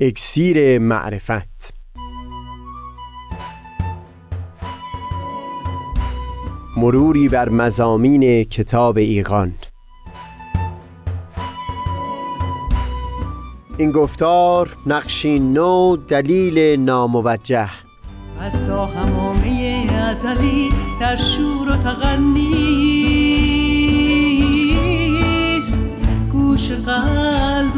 اکسیر معرفت. مروری بر مزامین کتاب ایقان این گفتار نقشی نو دلیل ناموجه. از تا همامه ازلی در شور و تغنیست گوش قلب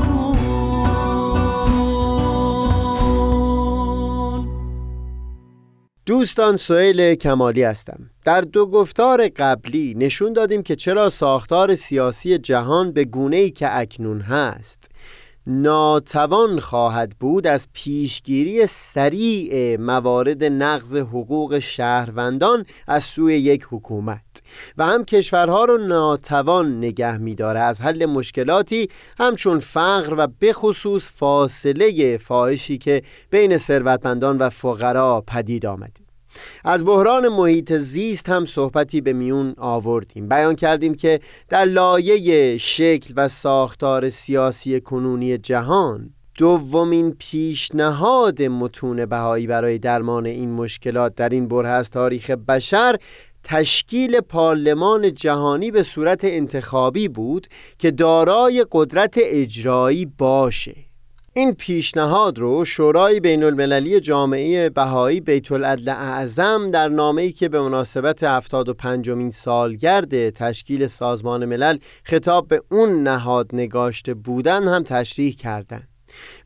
دوستان سئیل کمالی هستم. در دو گفتار قبلی نشون دادیم که چرا ساختار سیاسی جهان به گونه‌ای که اکنون هست ناتوان خواهد بود از پیشگیری سریع موارد نقض حقوق شهروندان از سوی یک حکومت. و هم کشورها رو ناتوان نگه میداره. از حل مشکلاتی همچون فقر و بخصوص فاصله فاحشی که بین ثروتمندان و فقرا پدید آمده. از بحران محیط زیست هم صحبتی به میون آوردیم. بیان کردیم که در لایه شکل و ساختار سیاسی کنونی جهان دومین پیشنهاد متون بهایی برای درمان این مشکلات در این بره از تاریخ بشر تشکیل پارلمان جهانی به صورت انتخابی بود که دارای قدرت اجرایی باشه. این پیشنهاد رو شورای بین المللی جامعه بهایی بیت العدل اعظم در نامه‌ای که به مناسبت 75 مین سالگرد تشکیل سازمان ملل خطاب به اون نهاد نگاشته بودن هم تشریح کردند.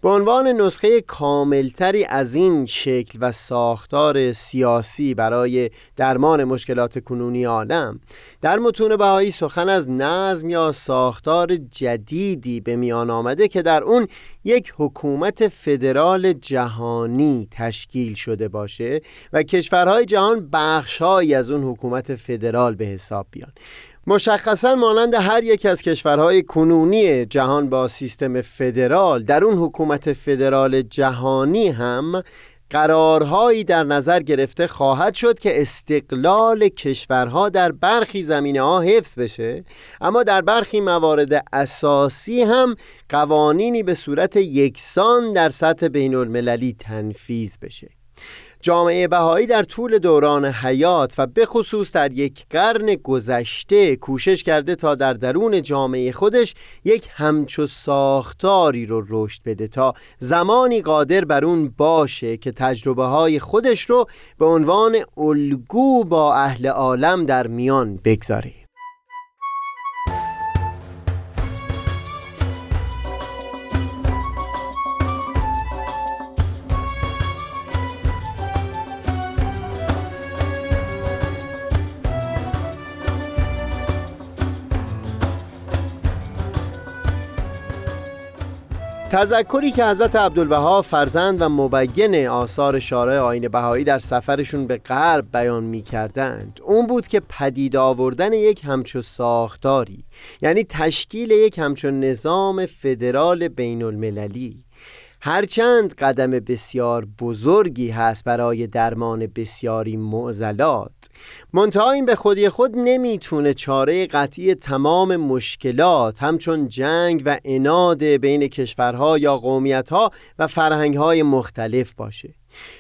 به عنوان نسخه کاملتری از این شکل و ساختار سیاسی برای درمان مشکلات کنونی عالم در متون بهایی سخن از نظم یا ساختار جدیدی به میان آمده که در اون یک حکومت فدرال جهانی تشکیل شده باشه و کشورهای جهان بخشهایی از اون حکومت فدرال به حساب بیان. مشخصا مانند هر یک از کشورهای کنونی جهان با سیستم فدرال در اون حکومت فدرال جهانی هم قرارهایی در نظر گرفته خواهد شد که استقلال کشورها در برخی زمینه ها حفظ بشه. اما در برخی موارد اساسی هم قوانینی به صورت یکسان در سطح بین المللی تنفیز بشه. جامعه بهایی در طول دوران حیات و به خصوص در یک قرن گذشته کوشش کرده تا در درون جامعه خودش یک همچو ساختاری رو رشد بده تا زمانی قادر بر اون باشه که تجربه های خودش رو به عنوان الگو با اهل عالم در میان بگذاره. تذکری که حضرت عبدالبها فرزند و مبین آثار شارع آین بهایی در سفرشون به غرب بیان می کردند اون بود که پدید آوردن یک همچو ساختاری یعنی تشکیل یک همچو نظام فدرال بین المللی هرچند قدم بسیار بزرگی هست برای درمان بسیاری معضلات منتها این به خودی خود نمی‌تونه چاره قطعی تمام مشکلات همچون جنگ و اناد بین کشورها یا قومیتها و فرهنگهای مختلف باشه.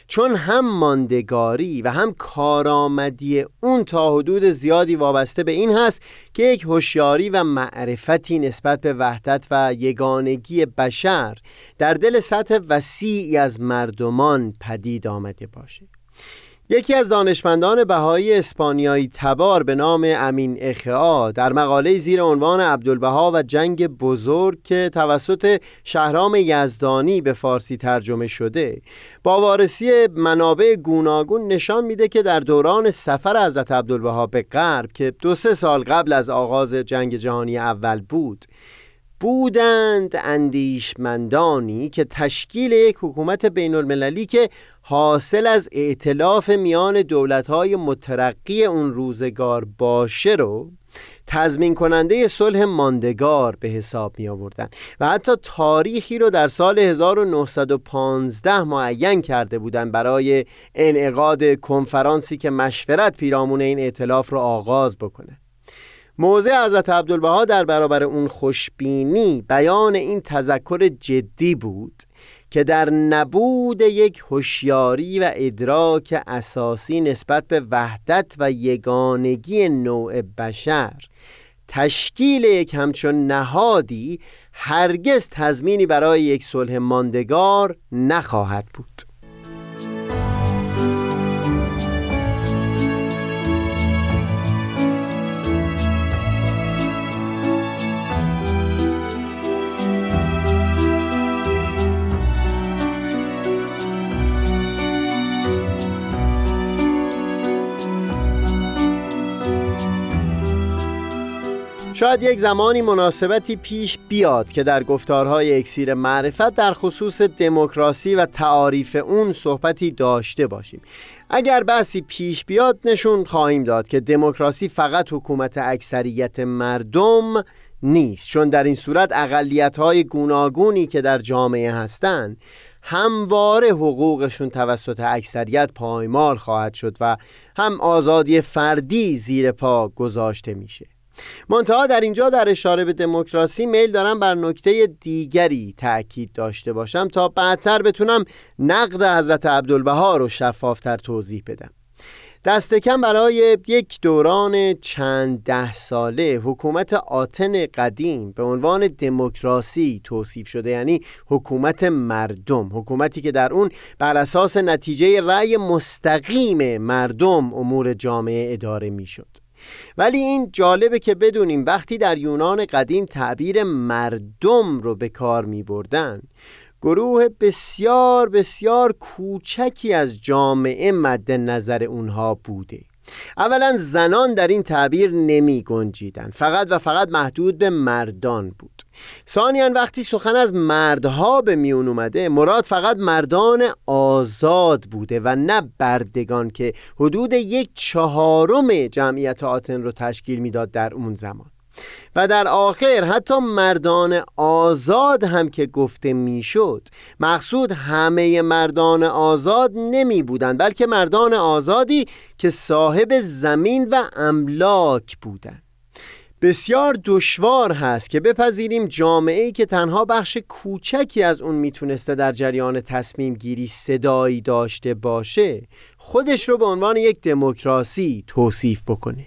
چون هم ماندگاری و هم کارآمدی اون تا حدود زیادی وابسته به این هست که یک هوشیاری و معرفتی نسبت به وحدت و یگانگی بشر در دل سطح وسیعی از مردمان پدید آمده باشه. یکی از دانشمندان بهایی اسپانیایی تبار به نام امین اخعا در مقاله زیر عنوان عبدالبها و جنگ بزرگ که توسط شهرام یزدانی به فارسی ترجمه شده با وارسی منابع گوناگون نشان میده که در دوران سفر حضرت عبدالبها به غرب که دو سه سال قبل از آغاز جنگ جهانی اول بود بودند اندیشمندانی که تشکیل یک حکومت بین المللی که حاصل از ائتلاف میان دولتهای مترقی اون روزگار باشه رو تضمین کننده صلح ماندگار به حساب می آوردن و حتی تاریخی رو در سال 1915 معین کرده بودند برای انعقاد کنفرانسی که مشورت پیرامون این ائتلاف رو آغاز بکنه. موضع حضرت عبدالبها در برابر اون خوشبینی بیان این تذکر جدی بود که در نبود یک هوشیاری و ادراک اساسی نسبت به وحدت و یگانگی نوع بشر تشکیل یک همچون نهادی هرگز تضمینی برای یک صلح ماندگار نخواهد بود. شاید یک زمانی مناسبتی پیش بیاد که در گفتارهای اکسیر معرفت در خصوص دموکراسی و تعاریف اون صحبتی داشته باشیم. اگر بحثی پیش بیاد نشون خواهیم داد که دموکراسی فقط حکومت اکثریت مردم نیست. چون در این صورت اقلیت های گوناگونی که در جامعه هستند همواره حقوقشون توسط اکثریت پایمال خواهد شد و هم آزادی فردی زیر پا گذاشته میشه. منتها در اینجا در اشاره به دموکراسی میل دارم بر نکته دیگری تاکید داشته باشم تا بعدتر بتونم نقد حضرت عبدالبها رو شفافتر توضیح بدم دست کم برای یک دوران چند ده ساله حکومت آتن قدیم به عنوان دموکراسی توصیف شده یعنی حکومت مردم حکومتی که در اون بر اساس نتیجه رأی مستقیم مردم امور جامعه اداره می‌شد. ولی این جالبه که بدونیم وقتی در یونان قدیم تعبیر مردم رو به کار می بردن گروه بسیار بسیار کوچکی از جامعه مد نظر اونها بوده. اولا زنان در این تعبیر نمی گنجیدن. فقط و فقط محدود به مردان بود. ثانیا وقتی سخن از مردها به میون اومده مراد فقط مردان آزاد بوده و نه بردگان که حدود یک چهارم جمعیت آتن رو تشکیل می‌داد در اون زمان. و در آخر حتی مردان آزاد هم که گفته می‌شد. مقصود همه مردان آزاد نمی بودند بلکه مردان آزادی که صاحب زمین و املاک بودند. بسیار دشوار هست که بپذیریم جامعه ای که تنها بخش کوچکی از اون می‌تونسته در جریان تصمیم گیری صدایی داشته باشه. خودش رو به عنوان یک دموکراسی توصیف بکنه.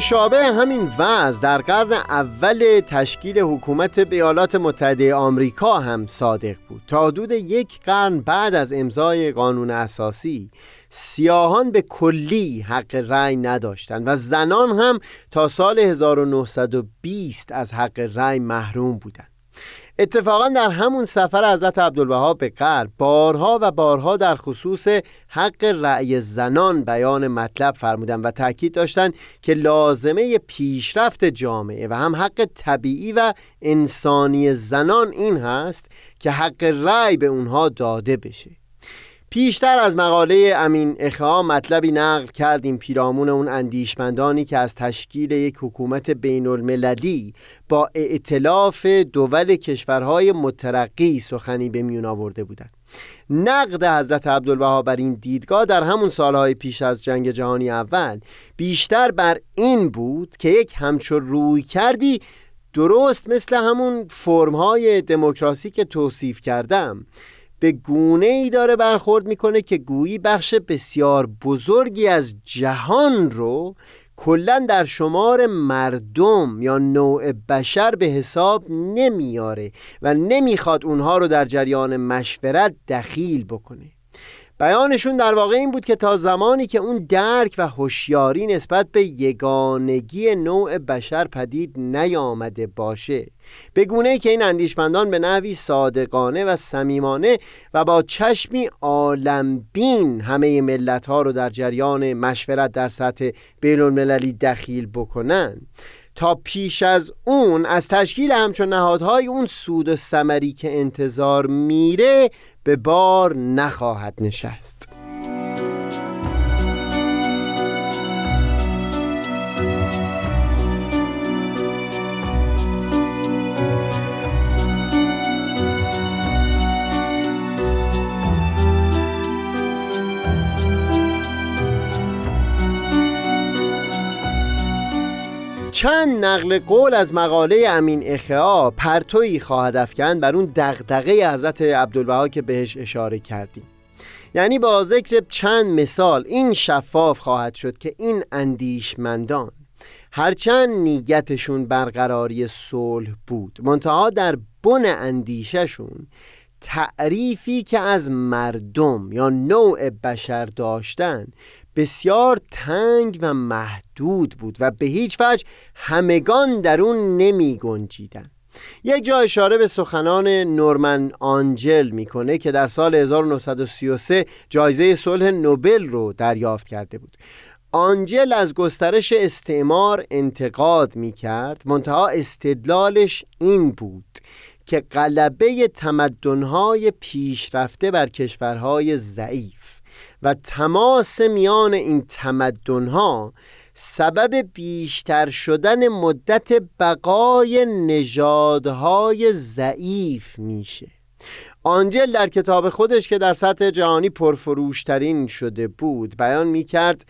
مشابه همین وضع در قرن اول تشکیل حکومت ایالات متحده آمریکا هم صادق بود. تا حدود یک قرن بعد از امضای قانون اساسی سیاهان به کلی حق رأی نداشتند و زنان هم تا سال 1920 از حق رأی محروم بودند. اتفاقا در همون سفر حضرت عبدالبها به غرب بارها و بارها در خصوص حق رأی زنان بیان مطلب فرمودن و تاکید داشتند که لازمه پیشرفت جامعه و هم حق طبیعی و انسانی زنان این هست که حق رأی به اونها داده بشه. پیشتر از مقاله امین اخا مطلبی نقل کردیم پیرامون اون اندیشمندانی که از تشکیل یک حکومت بین المللی با ائتلاف دول کشورهای مترقی سخنی به میون آورده بودند. نقد حضرت عبدالبها بر این دیدگاه در همون سالهای پیش از جنگ جهانی اول بیشتر بر این بود که یک همچو روی کردی درست مثل همون فرمهای دموکراسی که توصیف کردم. به گونه ای داره برخورد می‌کنه که گویی بخش بسیار بزرگی از جهان رو کلا در شمار مردم یا نوع بشر به حساب نمیاره و نمی‌خواد اونها رو در جریان مشورت دخیل بکنه. بیانشون در واقع این بود که تا زمانی که اون درک و هوشیاری نسبت به یگانگی نوع بشر پدید نیامده باشه. به گونه که این اندیشمندان به نحوی صادقانه و صمیمانه و با چشمی عالمبین همه ملت ها رو در جریان مشورت در سطح بین المللی دخیل بکنن. تا پیش از اون از تشکیل همچون نهادهای اون سود و سمری که انتظار میره به بار نخواهد نشست. چند نقل قول از مقاله امین اخیا پرتویی خواهد افکند بر اون دغدغه حضرت عبدالبها که بهش اشاره کردیم. یعنی با ذکر چند مثال این شفاف خواهد شد که این اندیشمندان هرچند نیتشون برقراری صلح بود منتها در بن اندیششون تعریفی که از مردم یا نوع بشر داشتن بسیار تنگ و محدود بود و به هیچ وجه همگان در اون نمی گنجیدن. یک جا اشاره به سخنان نورمن آنجل می‌کنه که در سال 1933 جایزه صلح نوبل رو دریافت کرده بود. آنجل از گسترش استعمار انتقاد می‌کرد. منتها استدلالش این بود که غلبه تمدنهای پیشرفته بر کشورهای ضعیف و تماس میان این تمدنها سبب بیشتر شدن مدت بقای نژادهای ضعیف میشه. آنجل در کتاب خودش که در سطح جهانی پرفروشترین شده بود بیان می‌کرد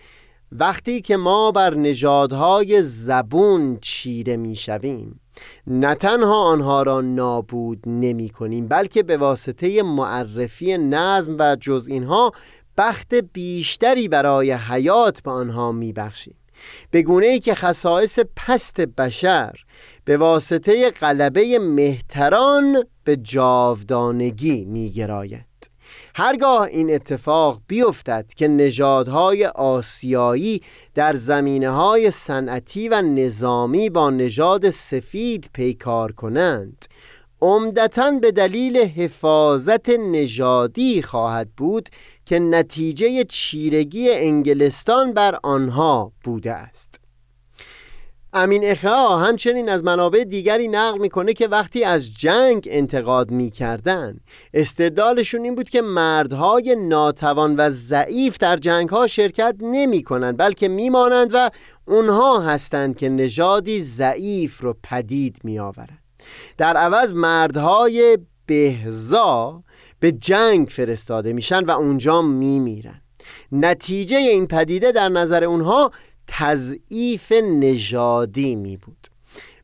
وقتی که ما بر نژادهای زبون چیره می‌شویم نه تنها آنها را نابود نمی کنیم بلکه به واسطه معرفی نظم و جز اینها بخت بیشتری برای حیات به آنها میبخشیم. به گونه ای که خصائص پست بشر به واسطه غلبه مهتران به جاودانگی میگراید. هرگاه این اتفاق بیفتد که نژادهای آسیایی در زمینه های صنعتی و نظامی با نژاد سفید پیکار کنند عمدتا به دلیل حفاظت نژادی خواهد بود که نتیجه چیرگی انگلستان بر آنها بوده است. امین اخا همچنین از منابع دیگری نقل می‌کنه که وقتی از جنگ انتقاد می‌کردن استدلالشون این بود که مردهای ناتوان و ضعیف در جنگ ها شرکت نمی کنند بلکه میمانند و اونها هستند که نژادی ضعیف رو پدید می آورند در عوض مردهای بهزا به جنگ فرستاده میشن و اونجا میمیرن. نتیجه این پدیده در نظر اونها تضعیف نژادی می بود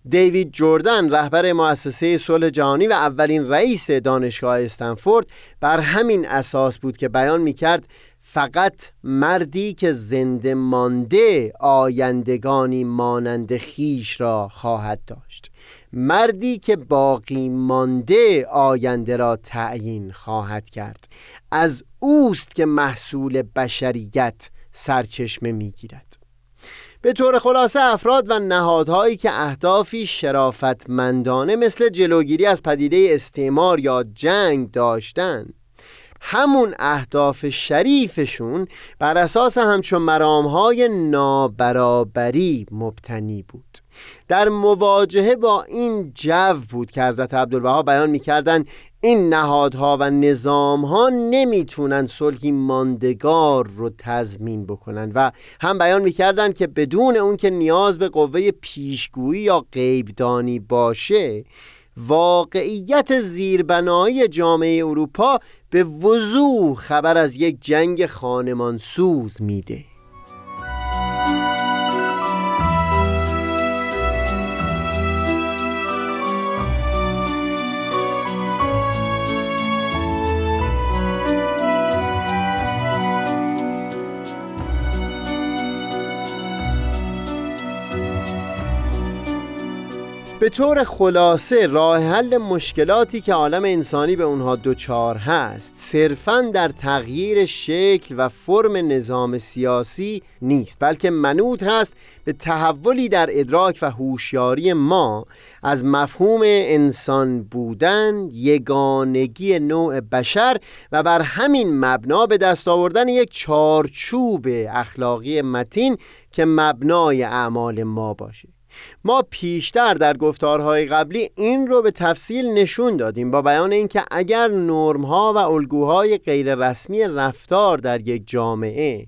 دیوید جردن رهبر مؤسسه صلح جهانی و اولین رئیس دانشگاه استنفورد بر همین اساس بود که بیان می کرد فقط مردی که زنده مانده آیندگانی مانند خیش را خواهد داشت. مردی که باقی مانده آینده را تعیین خواهد کرد. از اوست که محصول بشریت سرچشمه می‌گیرد. به طور خلاصه افراد و نهادهایی که اهدافی شرافتمندانه مثل جلوگیری از پدیده استعمار یا جنگ داشتند همون اهداف شریفشون بر اساس همچون مرامهای نابرابری مبتنی بود. در مواجهه با این جو بود که حضرت عبدالبها بیان می‌کردن این نهادها و نظامها نمی‌تونن صلحی ماندگار رو تضمین بکنن و هم بیان می‌کردن که بدون اون که نیاز به قوه پیشگویی یا غیبدانی باشه واقعیت زیربنایی جامعه اروپا به وضوح خبر از یک جنگ خانمانسوز میده. به طور خلاصه راه حل مشکلاتی که عالم انسانی به اونها دوچار هست صرفا در تغییر شکل و فرم نظام سیاسی نیست بلکه منوط هست به تحولی در ادراک و هوشیاری ما از مفهوم انسان بودن یگانگی نوع بشر و بر همین مبنا به دست آوردن یک چارچوب اخلاقی متین که مبنای اعمال ما باشه. ما پیشتر در گفتارهای قبلی این رو به تفصیل نشون دادیم با بیان اینکه اگر نرمها و الگوهای غیر رسمی رفتار در یک جامعه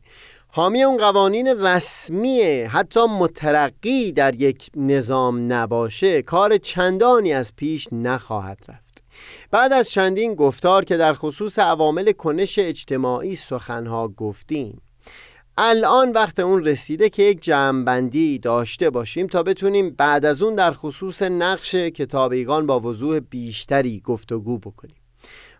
حامی اون قوانین رسمی حتی مترقی در یک نظام نباشه کار چندانی از پیش نخواهد رفت. بعد از چندین گفتار که در خصوص عوامل کنش اجتماعی سخنها گفتیم. الان وقت اون رسیده که یک جمعبندی داشته باشیم تا بتونیم بعد از اون در خصوص نقش کتابیگان با وضوح بیشتری گفتگو بکنیم.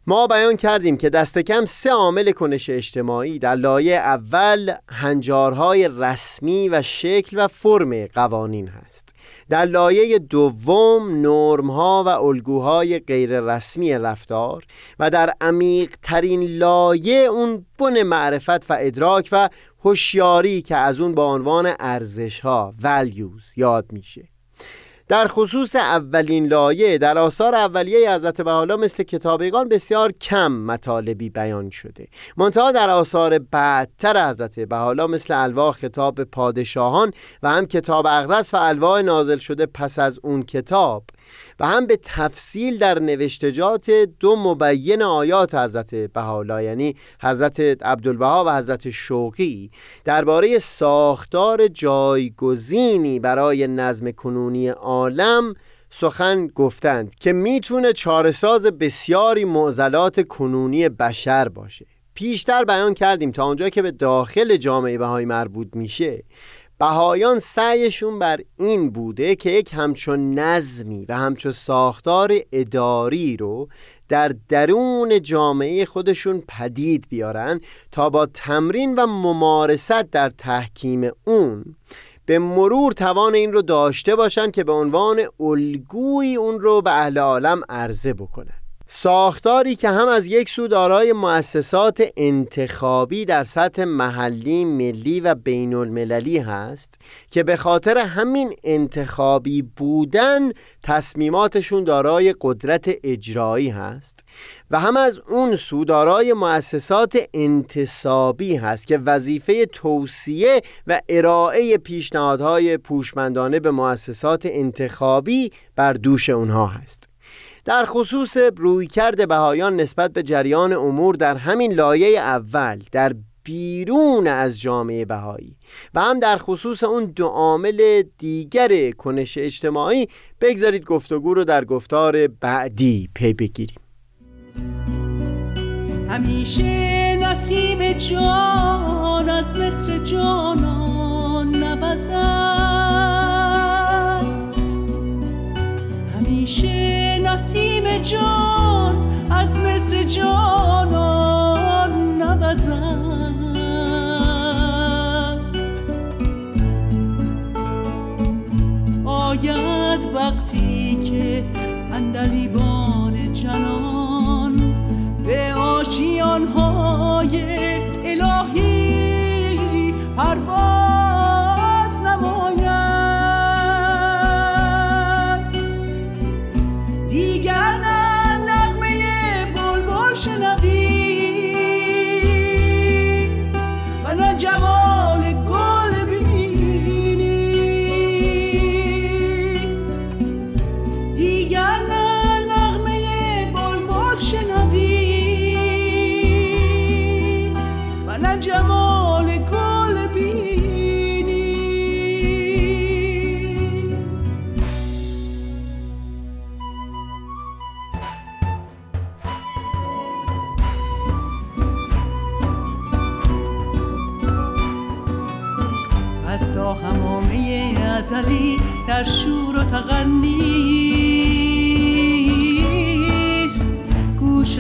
ما بیان کردیم که دست کم سه عامل کنش اجتماعی در لایه اول هنجارهای رسمی و شکل و فرم قوانین هست. در لایه دوم نرمها و الگوهای غیر رسمی رفتار و در عمیق ترین لایه اون بن معرفت و ادراک و هوشیاری که از اون با عنوان ارزش ها values یاد میشه. در خصوص اولین لایه در آثار اولیه حضرت بحالا مثل کتابیگان بسیار کم مطالبی بیان شده. منتها در آثار بعدتر حضرت بحالا مثل الواح خطاب پادشاهان و هم کتاب اقدس و الواح نازل شده پس از اون کتاب. و هم به تفصیل در نوشتجات دو مبین آیات حضرت بهاءالله یعنی حضرت عبدالبها و حضرت شوقی درباره ساختار جایگزینی برای نظم کنونی عالم سخن گفتند که می‌تونه چارساز بسیاری معضلات کنونی بشر باشه. پیشتر بیان کردیم تا اونجا که به داخل جامعه بهایی مربوط میشه. بهایان سعیشون بر این بوده که یک همچون نظمی و همچون ساختار اداری رو در درون جامعه خودشون پدید بیارن تا با تمرین و ممارست در تحکیم اون به مرور توان این رو داشته باشن که به عنوان الگوی اون رو به اهل عالم عرضه بکنن. ساختاری که هم از یک سو دارای مؤسسات انتخابی در سطح محلی، ملی و بین المللی هست که به خاطر همین انتخابی بودن تصمیماتشون دارای قدرت اجرایی هست و هم از اون سو دارای مؤسسات انتصابی هست که وظیفه توصیه و ارائه پیشنهادهای پوشمندانه به مؤسسات انتخابی بر دوش اونها هست. در خصوص رویکرد بهایان نسبت به جریان امور در همین لایه اول در بیرون از جامعه بهایی و هم در خصوص اون دو عامل دیگر کنش اجتماعی بگذارید گفتگو رو در گفتار بعدی پی بگیریم. همیشه نسیم جان از مصر جانان نبزد همیشه نسیم جان از مصر جانان